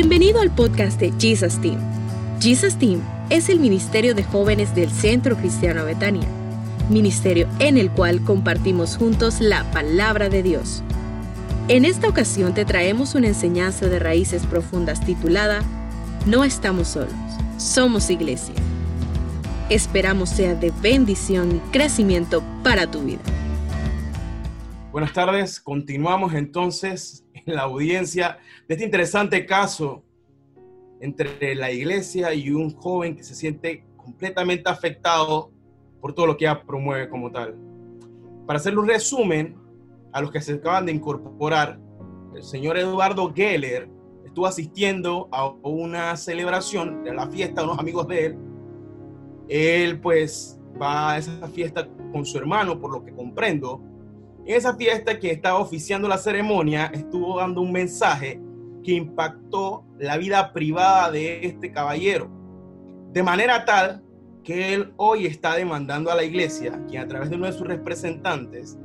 Bienvenido al podcast de Jesus Team. Jesus Team es el ministerio de jóvenes del Centro Cristiano Betania, ministerio en el cual compartimos juntos la palabra de Dios. En esta ocasión te traemos una enseñanza de raíces profundas titulada No estamos solos, somos iglesia. Esperamos sea de bendición y crecimiento para tu vida. Buenas tardes, continuamos entonces en la audiencia de este interesante caso entre la iglesia y un joven que se siente completamente afectado por todo lo que ella promueve como tal. Para hacerle un resumen, a los que se acaban de incorporar, el señor Eduardo Geller estuvo asistiendo a una celebración de la fiesta de unos amigos de él. Él pues va a esa fiesta con su hermano, por lo que comprendo, en esa fiesta que estaba oficiando la ceremonia estuvo dando un mensaje que impactó la vida privada de este caballero. De manera tal que él hoy está demandando a la iglesia, quien a través de uno de sus representantes,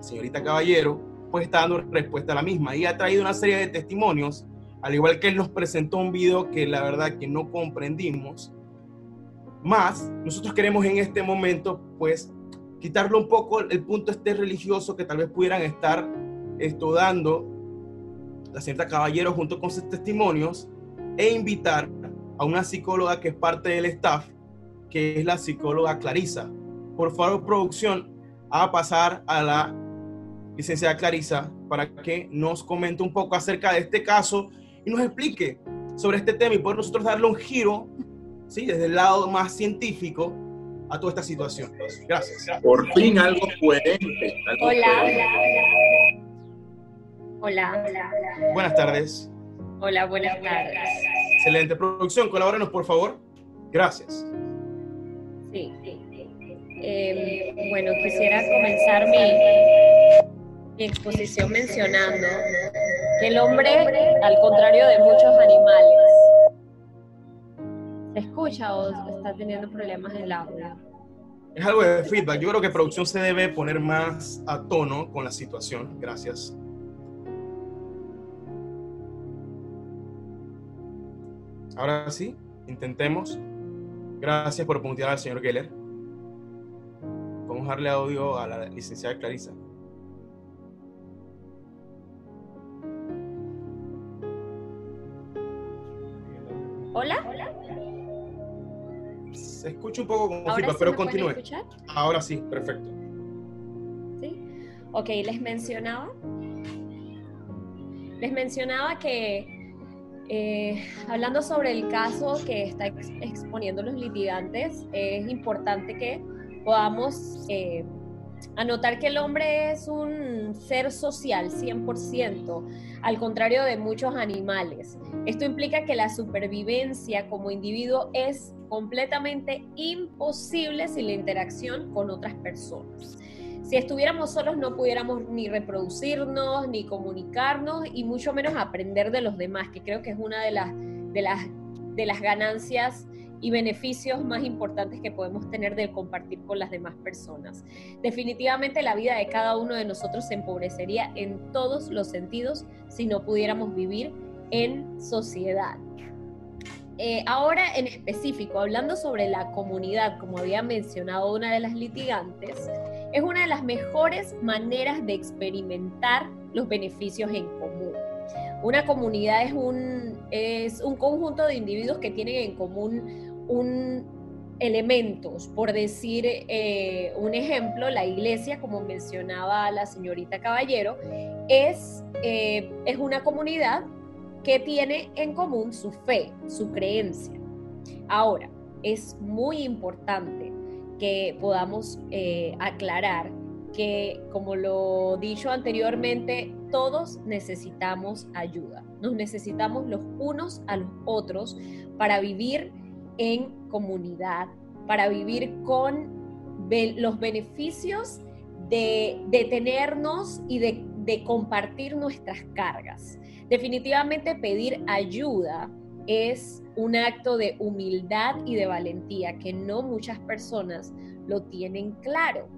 señorita Caballero, pues está dando respuesta a la misma y ha traído una serie de testimonios, al igual que él nos presentó un video que la verdad que no comprendimos. Más, nosotros queremos en este momento, pues, quitarle un poco el punto este religioso que tal vez pudieran estar esto dando la señorita Caballero junto con sus testimonios e invitar a una psicóloga que es parte del staff, que es la psicóloga Clarisa. Por favor, producción, a pasar a la licenciada Clarisa para que nos comente un poco acerca de este caso y nos explique sobre este tema y poder nosotros darle un giro, ¿sí? desde el lado más científico a toda esta situación. Gracias. Por fin algo coherente. Hola. Hola. Buenas tardes. Hola, buenas tardes. Excelente. Producción, colabórenos, por favor. Gracias. Sí. Eh, bueno, quisiera comenzar mi, mi exposición mencionando que el hombre, al contrario de muchos animales, ¿Se escucha o está teniendo problemas en el audio? Es algo de feedback. Yo creo que producción se debe poner más a tono con la situación. Gracias. Ahora sí, intentemos. Gracias por puntear al señor Geller. Vamos a darle audio a la licenciada Clarisa. Hola. Se escucha un poco como feedback, pero continúe. Ahora sí, perfecto. Sí. Ok, les mencionaba. Les mencionaba que eh, hablando sobre el caso que está exponiendo los litigantes, es importante que podamos eh, anotar que el hombre es un ser social 100%, al contrario de muchos animales. Esto implica que la supervivencia como individuo es completamente imposible sin la interacción con otras personas. Si estuviéramos solos no pudiéramos ni reproducirnos, ni comunicarnos y mucho menos aprender de los demás, que creo que es una de las, de las, de las ganancias y beneficios más importantes que podemos tener de compartir con las demás personas. Definitivamente la vida de cada uno de nosotros se empobrecería en todos los sentidos si no pudiéramos vivir en sociedad. Eh, ahora en específico, hablando sobre la comunidad, como había mencionado una de las litigantes, es una de las mejores maneras de experimentar los beneficios en común. Una comunidad es un, es un conjunto de individuos que tienen en común un elementos, por decir eh, un ejemplo, la iglesia, como mencionaba la señorita Caballero, es, eh, es una comunidad que tiene en común su fe, su creencia. Ahora, es muy importante que podamos eh, aclarar que, como lo dicho anteriormente, todos necesitamos ayuda. Nos necesitamos los unos a los otros para vivir en comunidad, para vivir con los beneficios de, detenernos y de compartir nuestras cargas. Definitivamente pedir ayuda es un acto de humildad y de valentía que no muchas personas lo tienen claro.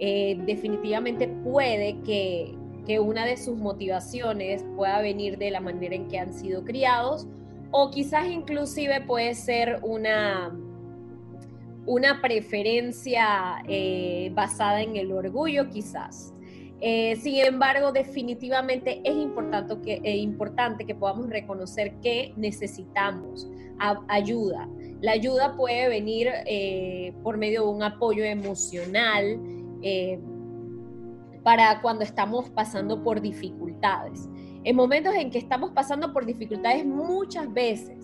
Eh, definitivamente puede que, que una de sus motivaciones pueda venir de la manera en que han sido criados o quizás inclusive puede ser una, una preferencia eh, basada en el orgullo quizás. Eh, sin embargo, definitivamente es eh, importante que podamos reconocer que necesitamos ayuda. La ayuda puede venir por medio de un apoyo emocional para cuando estamos pasando por dificultades. En momentos en que estamos pasando por dificultades muchas veces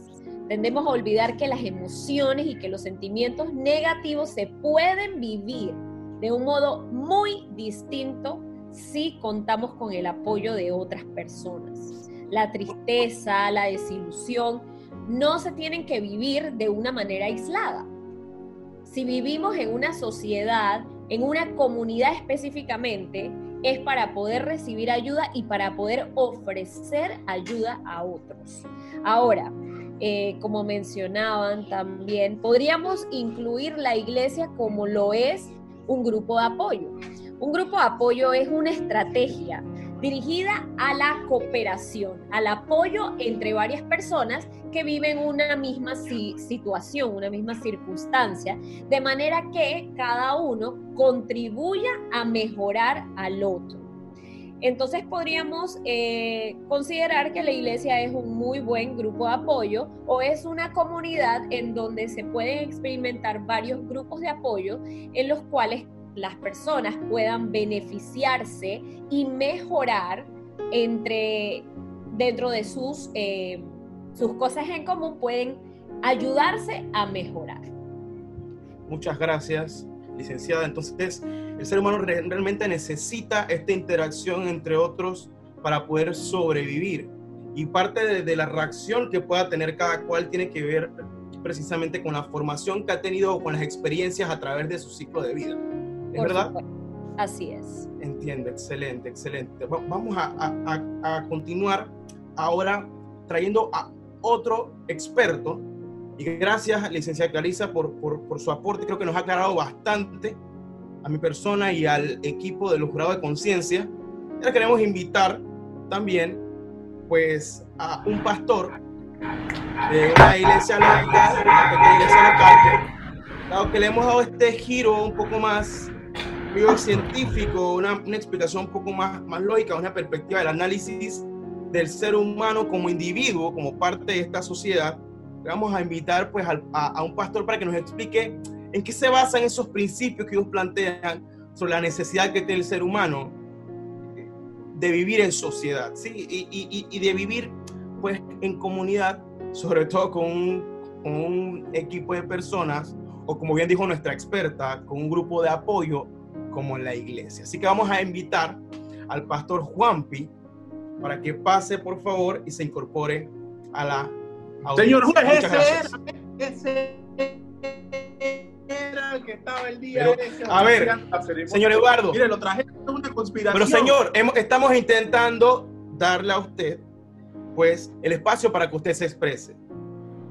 tendemos a olvidar que las emociones y que los sentimientos negativos se pueden vivir de un modo muy distinto si contamos con el apoyo de otras personas. La tristeza, la desilusión, no se tienen que vivir de una manera aislada. Si vivimos en una sociedad, en una comunidad específicamente, es para poder recibir ayuda y para poder ofrecer ayuda a otros. Ahora, eh, como mencionaban también, podríamos incluir la iglesia como lo es un grupo de apoyo. Un grupo de apoyo es una estrategia dirigida a la cooperación, al apoyo entre varias personas que viven una misma situación, una misma circunstancia, de manera que cada uno contribuya a mejorar al otro. Entonces podríamos eh, considerar que la iglesia es un muy buen grupo de apoyo o es una comunidad en donde se pueden experimentar varios grupos de apoyo en los cuales las personas puedan beneficiarse y mejorar entre dentro de sus, eh, sus cosas en común, pueden ayudarse a mejorar. Muchas gracias, licenciada. Entonces, el ser humano realmente necesita esta interacción entre otros para poder sobrevivir. Y parte de, de la reacción que pueda tener cada cual tiene que ver precisamente con la formación que ha tenido o con las experiencias a través de su ciclo de vida. ¿Es verdad? Así es. Entiendo, excelente, excelente. Vamos a, continuar ahora trayendo a otro experto. Y gracias, licenciada Clarisa, por, por, su aporte. Creo que nos ha aclarado bastante a mi persona y al equipo de los jurados de conciencia. Ahora queremos invitar también, pues, a un pastor de una iglesia local, una pequeña iglesia local, dado que le hemos dado este giro un poco más científico, una, una, explicación un poco más, más lógica, una perspectiva del análisis del ser humano como individuo, como parte de esta sociedad, vamos a invitar pues a, a, un pastor para que nos explique en qué se basan esos principios que ellos plantean sobre la necesidad que tiene el ser humano de vivir en sociedad, ¿sí? Y, y, y de vivir pues en comunidad, sobre todo con un, con un equipo de personas, o como bien dijo nuestra experta, con un grupo de apoyo como en la iglesia. Así que vamos a invitar al pastor Juanpi para que pase, por favor, y se incorpore a la audiencia. Señor juez, ese era, ese era el que estaba el día. a ver, señor Eduardo. Mire, lo traje una conspiración. Pero señor, estamos intentando darle a usted, pues, el espacio para que usted se exprese.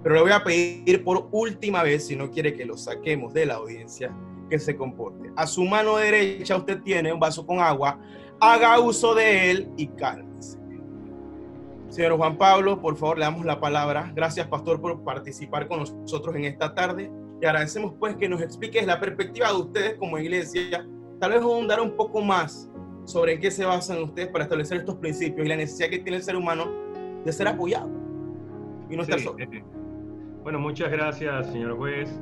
Pero le voy a pedir por última vez, si no quiere que lo saquemos de la audiencia, que se comporte. A su mano derecha usted tiene un vaso con agua, haga uso de él y cálmese. Señor Juan Pablo, por favor, le damos la palabra. Gracias, pastor, por participar con nosotros en esta tarde. Y agradecemos pues que nos expliques la perspectiva de ustedes como iglesia. Tal vez dar un poco más sobre en qué se basan ustedes para establecer estos principios y la necesidad que tiene el ser humano de ser apoyado y no estar solo. Eh, bueno, muchas gracias, señor juez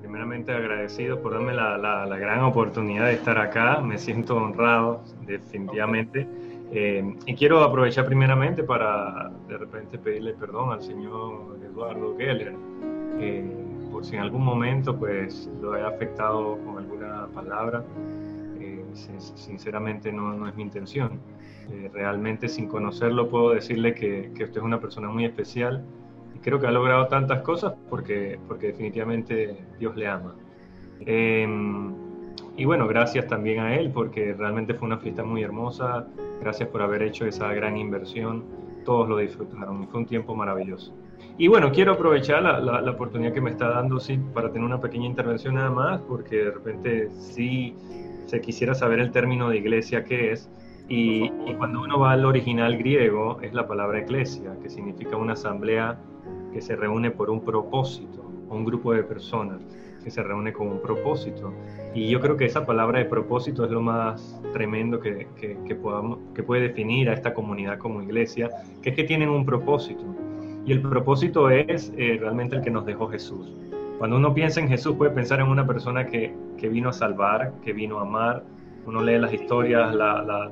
primeramente agradecido por darme la, la, gran oportunidad de estar acá. Me siento honrado, definitivamente. Eh, y quiero aprovechar primeramente para de repente pedirle perdón al señor Eduardo Geller, eh, por si en algún momento pues lo he afectado con alguna palabra. Eh, sinceramente no, no, es mi intención. realmente sin conocerlo puedo decirle que, que usted es una persona muy especial creo que ha logrado tantas cosas porque, porque definitivamente Dios le ama. Em, y bueno, gracias también a él porque realmente fue una fiesta muy hermosa. Gracias por haber hecho esa gran inversión. Todos lo disfrutaron. Fue un tiempo maravilloso. Y bueno, quiero aprovechar la, la, oportunidad que me está dando sí, para tener una pequeña intervención nada más, porque de repente sí se quisiera saber el término de iglesia qué es. Y, cuando uno va al original griego, es la palabra eclesia, que significa una asamblea que se reúne por un propósito, un grupo de personas que se reúne con un propósito. Y yo creo que esa palabra de propósito es lo más tremendo que, que, podamos, que puede definir a esta comunidad como iglesia, que es que tienen un propósito. Y el propósito es eh, realmente el que nos dejó Jesús. Cuando uno piensa en Jesús puede pensar en una persona que, que vino a salvar, que vino a amar. Uno lee las historias,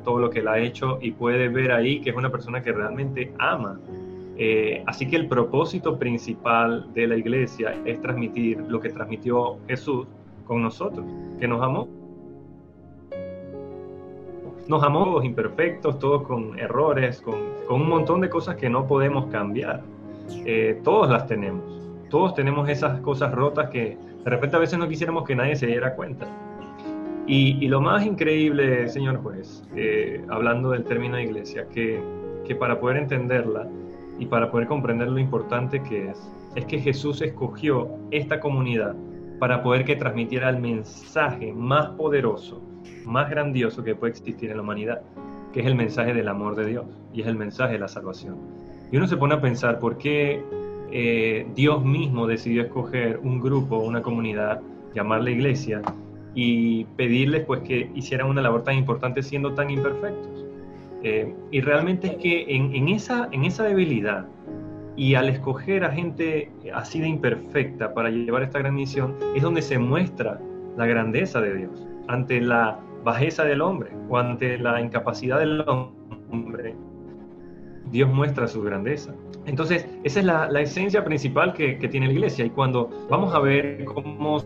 todo lo que él ha hecho y puede ver ahí que es una persona que realmente ama. Eh, así que el propósito principal de la iglesia es transmitir lo que transmitió Jesús con nosotros, que nos amó. Nos amó todos imperfectos, todos con errores, con, con un montón de cosas que no podemos cambiar. Eh, todos las tenemos. Todos tenemos esas cosas rotas que de repente a veces no quisiéramos que nadie se diera cuenta. Y, lo más increíble, señor juez, eh, hablando del término iglesia, que, que para poder entenderla y para poder comprender lo importante que es, es que Jesús escogió esta comunidad para poder que transmitiera el mensaje más poderoso, más grandioso que puede existir en la humanidad, que es el mensaje del amor de Dios y es el mensaje de la salvación. Y uno se pone a pensar por qué eh, Dios mismo decidió escoger un grupo, una comunidad, llamarla iglesia, y pedirles pues que hicieran una labor tan importante siendo tan imperfectos. Eh, y realmente es que en, esa, en esa debilidad y al escoger a gente así de imperfecta para llevar esta gran misión, es donde se muestra la grandeza de Dios ante la bajeza del hombre o ante la incapacidad del hombre. Dios muestra su grandeza. Entonces, esa es la, esencia principal que, tiene la iglesia. Y cuando vamos a ver cómo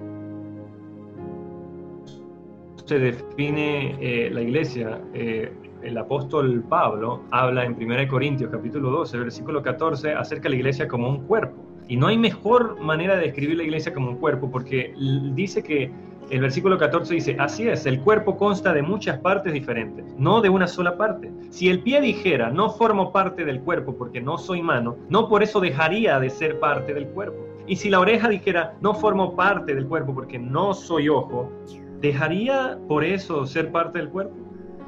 se define eh, la iglesia, eh, el apóstol Pablo habla en 1 Corintios capítulo 12, versículo 14, acerca de la iglesia como un cuerpo. Y no hay mejor manera de describir la iglesia como un cuerpo, porque dice que el versículo 14 dice, así es, el cuerpo consta de muchas partes diferentes, no de una sola parte. Si el pie dijera, no formo parte del cuerpo porque no soy mano, no por eso dejaría de ser parte del cuerpo. Y si la oreja dijera, no formo parte del cuerpo porque no soy ojo, ¿dejaría por eso ser parte del cuerpo?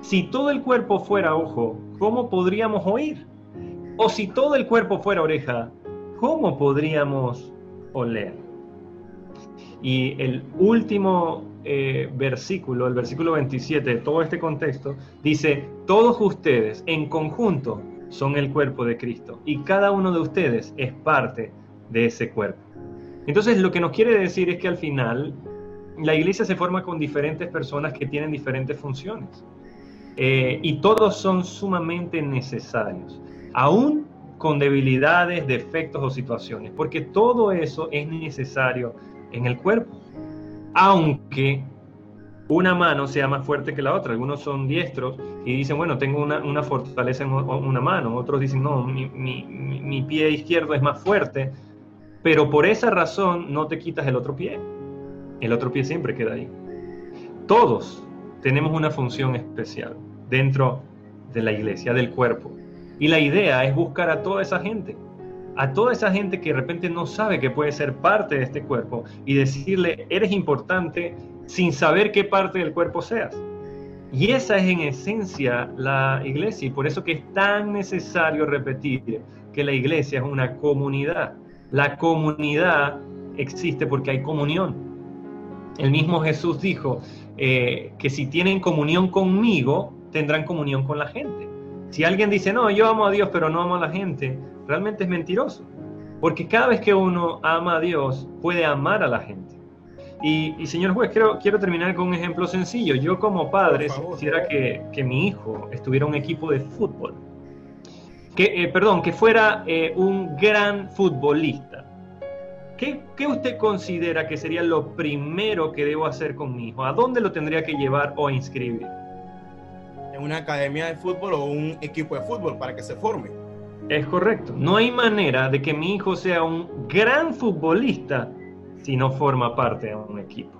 Si todo el cuerpo fuera ojo, ¿cómo podríamos oír? O si todo el cuerpo fuera oreja, ¿cómo podríamos oler? Y el último eh, versículo, el versículo 27 de todo este contexto, dice, todos ustedes en conjunto son el cuerpo de Cristo y cada uno de ustedes es parte de ese cuerpo. Entonces lo que nos quiere decir es que al final la iglesia se forma con diferentes personas que tienen diferentes funciones. Eh, y todos son sumamente necesarios, aún con debilidades, defectos o situaciones, porque todo eso es necesario en el cuerpo, aunque una mano sea más fuerte que la otra. Algunos son diestros y dicen, bueno, tengo una, fortaleza en una mano. Otros dicen, no, mi, mi, pie izquierdo es más fuerte. Pero por esa razón no te quitas el otro pie. El otro pie siempre queda ahí. Todos tenemos una función especial dentro de la iglesia, del cuerpo. Y la idea es buscar a toda esa gente, a toda esa gente que de repente no sabe que puede ser parte de este cuerpo y decirle, eres importante sin saber qué parte del cuerpo seas. Y esa es en esencia la iglesia y por eso que es tan necesario repetir que la iglesia es una comunidad. La comunidad existe porque hay comunión. El mismo Jesús dijo eh, que si tienen comunión conmigo, tendrán comunión con la gente. Si alguien dice, no, yo amo a Dios, pero no amo a la gente, realmente es mentiroso. Porque cada vez que uno ama a Dios, puede amar a la gente. Y, señor juez, quiero, quiero terminar con un ejemplo sencillo. Yo como padre quisiera que, que, mi hijo estuviera en un equipo de fútbol. Que, eh, perdón, que fuera eh, un gran futbolista. ¿Qué, usted considera que sería lo primero que debo hacer con mi hijo? ¿A dónde lo tendría que llevar o inscribir? En una academia de fútbol o un equipo de fútbol para que se forme. Es correcto. No hay manera de que mi hijo sea un gran futbolista si no forma parte de un equipo.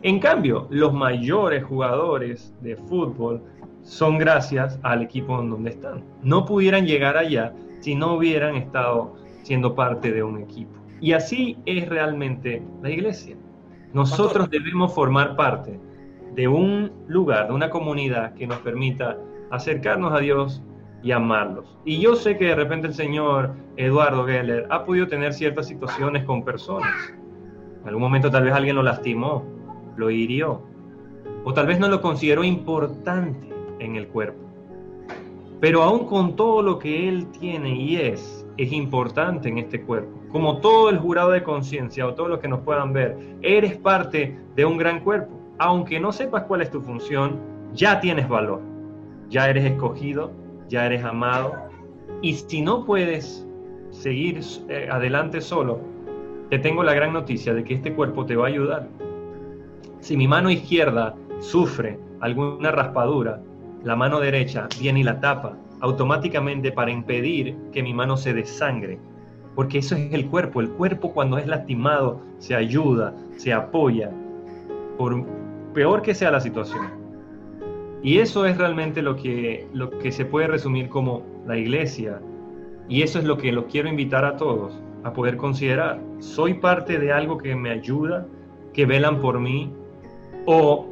En cambio, los mayores jugadores de fútbol son gracias al equipo en donde están. No pudieran llegar allá si no hubieran estado siendo parte de un equipo. Y así es realmente la iglesia. Nosotros debemos formar parte de un lugar, de una comunidad que nos permita acercarnos a Dios y amarlos. Y yo sé que de repente el señor Eduardo Geller ha podido tener ciertas situaciones con personas. En algún momento tal vez alguien lo lastimó, lo hirió, o tal vez no lo consideró importante en el cuerpo. Pero aún con todo lo que él tiene y es, es importante en este cuerpo. Como todo el jurado de conciencia o todos los que nos puedan ver, eres parte de un gran cuerpo. Aunque no sepas cuál es tu función, ya tienes valor. Ya eres escogido, ya eres amado. Y si no puedes seguir eh, adelante solo, te tengo la gran noticia de que este cuerpo te va a ayudar. Si mi mano izquierda sufre alguna raspadura, la mano derecha viene y la tapa automáticamente para impedir que mi mano se desangre. Porque eso es el cuerpo. El cuerpo cuando es lastimado se ayuda, se apoya, por peor que sea la situación. Y eso es realmente lo que, lo que se puede resumir como la iglesia. Y eso es lo que los quiero invitar a todos a poder considerar. ¿Soy parte de algo que me ayuda, que velan por mí? ¿O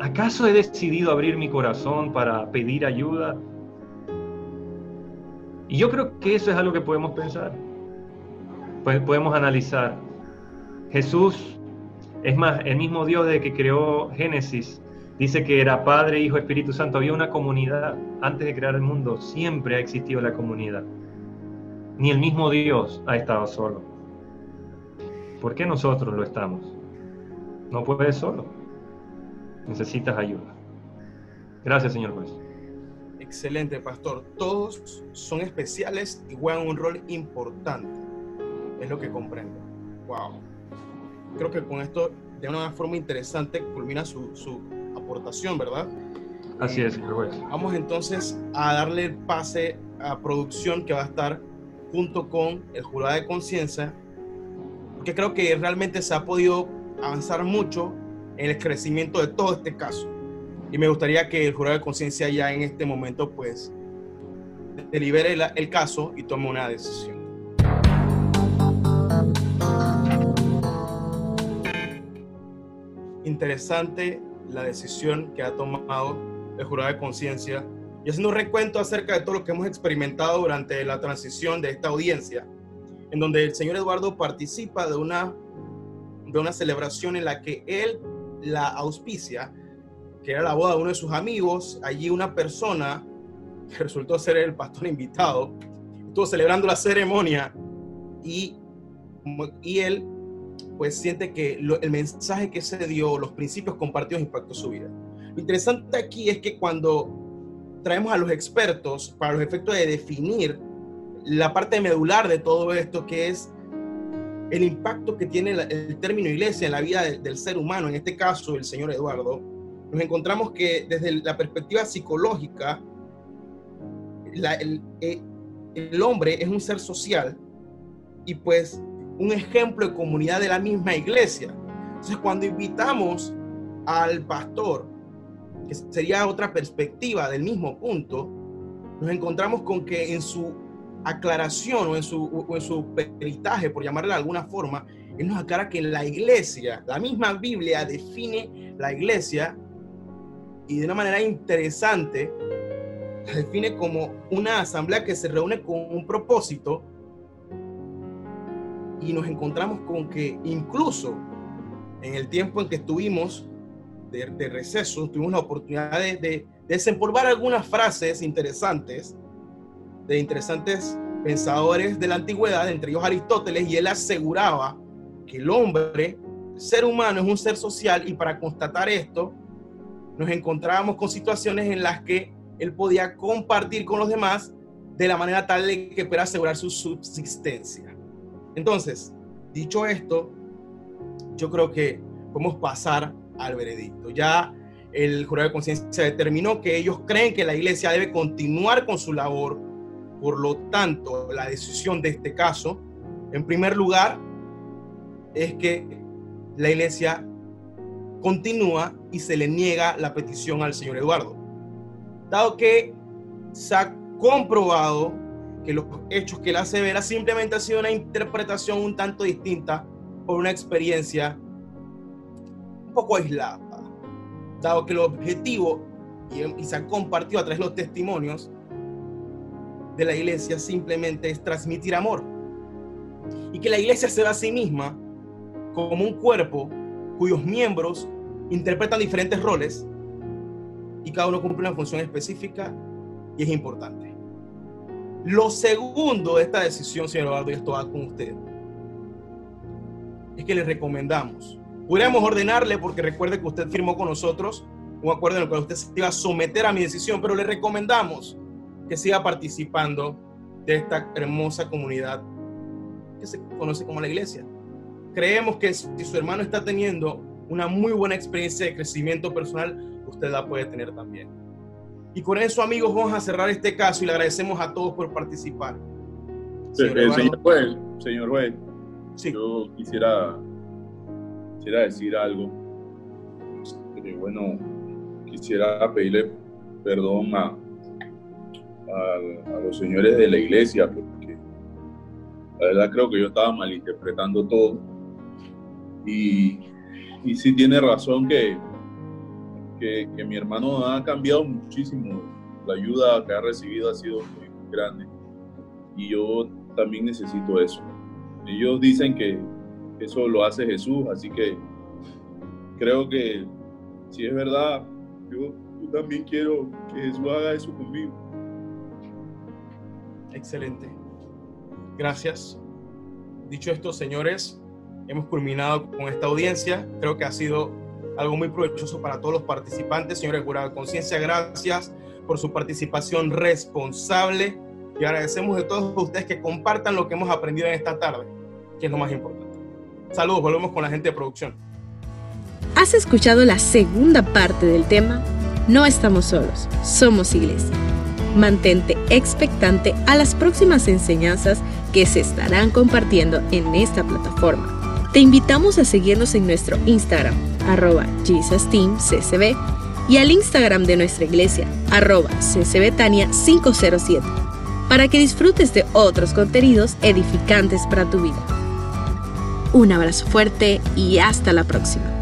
acaso he decidido abrir mi corazón para pedir ayuda? Y yo creo que eso es algo que podemos pensar. Pues podemos analizar. Jesús, es más, el mismo Dios de que creó Génesis, Dice que era Padre, Hijo, Espíritu Santo. Había una comunidad. Antes de crear el mundo siempre ha existido la comunidad. Ni el mismo Dios ha estado solo. ¿Por qué nosotros lo estamos? No puedes solo. Necesitas ayuda. Gracias, señor juez. Excelente, pastor. Todos son especiales y juegan un rol importante. Es lo que comprendo. Wow. Creo que con esto, de una forma interesante, culmina su, su aportación, ¿verdad? Así es, juez. Vamos entonces a darle el pase a producción que va a estar junto con el jurado de conciencia, porque creo que realmente se ha podido avanzar mucho en el crecimiento de todo este caso. Y me gustaría que el jurado de conciencia ya en este momento pues delibere el, el caso y tome una decisión. Interesante la decisión que ha tomado el jurado de conciencia y haciendo un recuento acerca de todo lo que hemos experimentado durante la transición de esta audiencia, en donde el señor Eduardo participa de una, de una celebración en la que él la auspicia, que era la boda de uno de sus amigos, allí una persona que resultó ser el pastor invitado, estuvo celebrando la ceremonia y, y él pues siente que el mensaje que se dio, los principios compartidos impactó su vida. Lo interesante aquí es que cuando traemos a los expertos para los efectos de definir la parte medular de todo esto, que es el impacto que tiene el término iglesia en la vida del, ser humano, en este caso el señor Eduardo, nos encontramos que desde la perspectiva psicológica, el, eh, el hombre es un ser social y pues un ejemplo de comunidad de la misma iglesia. Entonces, cuando invitamos al pastor, que sería otra perspectiva del mismo punto, nos encontramos con que en su aclaración o en su, en su peritaje, por llamarle de alguna forma, él nos aclara que la iglesia, la misma Biblia define la iglesia y de una manera interesante define como una asamblea que se reúne con un propósito y nos encontramos con que incluso en el tiempo en que estuvimos de, receso, tuvimos la oportunidad de, de, desempolvar algunas frases interesantes de interesantes pensadores de la antigüedad, entre ellos Aristóteles, y él aseguraba que el hombre, ser humano, es un ser social y para constatar esto, nos encontrábamos con situaciones en las que él podía compartir con los demás de la manera tal de que pueda asegurar su subsistencia. Entonces, dicho esto, yo creo que podemos pasar al veredicto. Ya el jurado de conciencia determinó que ellos creen que la iglesia debe continuar con su labor. Por lo tanto, la decisión de este caso, en primer lugar, es que la iglesia continúa y se le niega la petición al señor Eduardo. Dado que se ha comprobado que los hechos que él asevera simplemente ha sido una interpretación un tanto distinta por una experiencia un poco aislada, dado que el objetivo y, se ha compartido a través de los testimonios de la iglesia simplemente es transmitir amor. Y que la iglesia se ve a sí misma como un cuerpo cuyos miembros interpretan diferentes roles y cada uno cumple una función específica y es importante. Lo segundo de esta decisión, señor Eduardo, y esto va con usted, es que le recomendamos. Podríamos ordenarle, porque recuerde que usted firmó con nosotros un acuerdo en el cual usted se iba a someter a mi decisión, pero le recomendamos que siga participando de esta hermosa comunidad que se conoce como la iglesia. Creemos que si su hermano está teniendo una muy buena experiencia de crecimiento personal, usted la puede tener también. Y con eso, amigos, vamos a cerrar este caso y le agradecemos a todos por participar. Señor, eh, señor juez, señor juez, yo quisiera, quisiera decir algo. bueno, quisiera pedirle perdón a, a, los señores de la iglesia, porque la verdad creo que yo estaba malinterpretando todo. Y, sí tiene razón que, que, que, mi hermano ha cambiado muchísimo. La ayuda que ha recibido ha sido muy grande. Y yo también necesito eso. Ellos dicen que eso lo hace Jesús, así que creo que si es verdad, yo, también quiero que Jesús haga eso conmigo. Excelente. Gracias. Dicho esto, señores, hemos culminado con esta audiencia. Creo que ha sido algo muy provechoso para todos los participantes. Señores Jurado de Conciencia, gracias por su participación responsable y agradecemos de todos ustedes que compartan lo que hemos aprendido en esta tarde, que es lo más importante. Saludos, volvemos con la gente de producción. ¿Has escuchado la segunda parte del tema? No estamos solos, somos iglesia. Mantente expectante a las próximas enseñanzas que se estarán compartiendo en esta plataforma. Te invitamos a seguirnos en nuestro Instagram, arroba JesusTeamCCB, y al Instagram de nuestra iglesia, arroba CCBetania507 para que disfrutes de otros contenidos edificantes para tu vida. Un abrazo fuerte y hasta la próxima.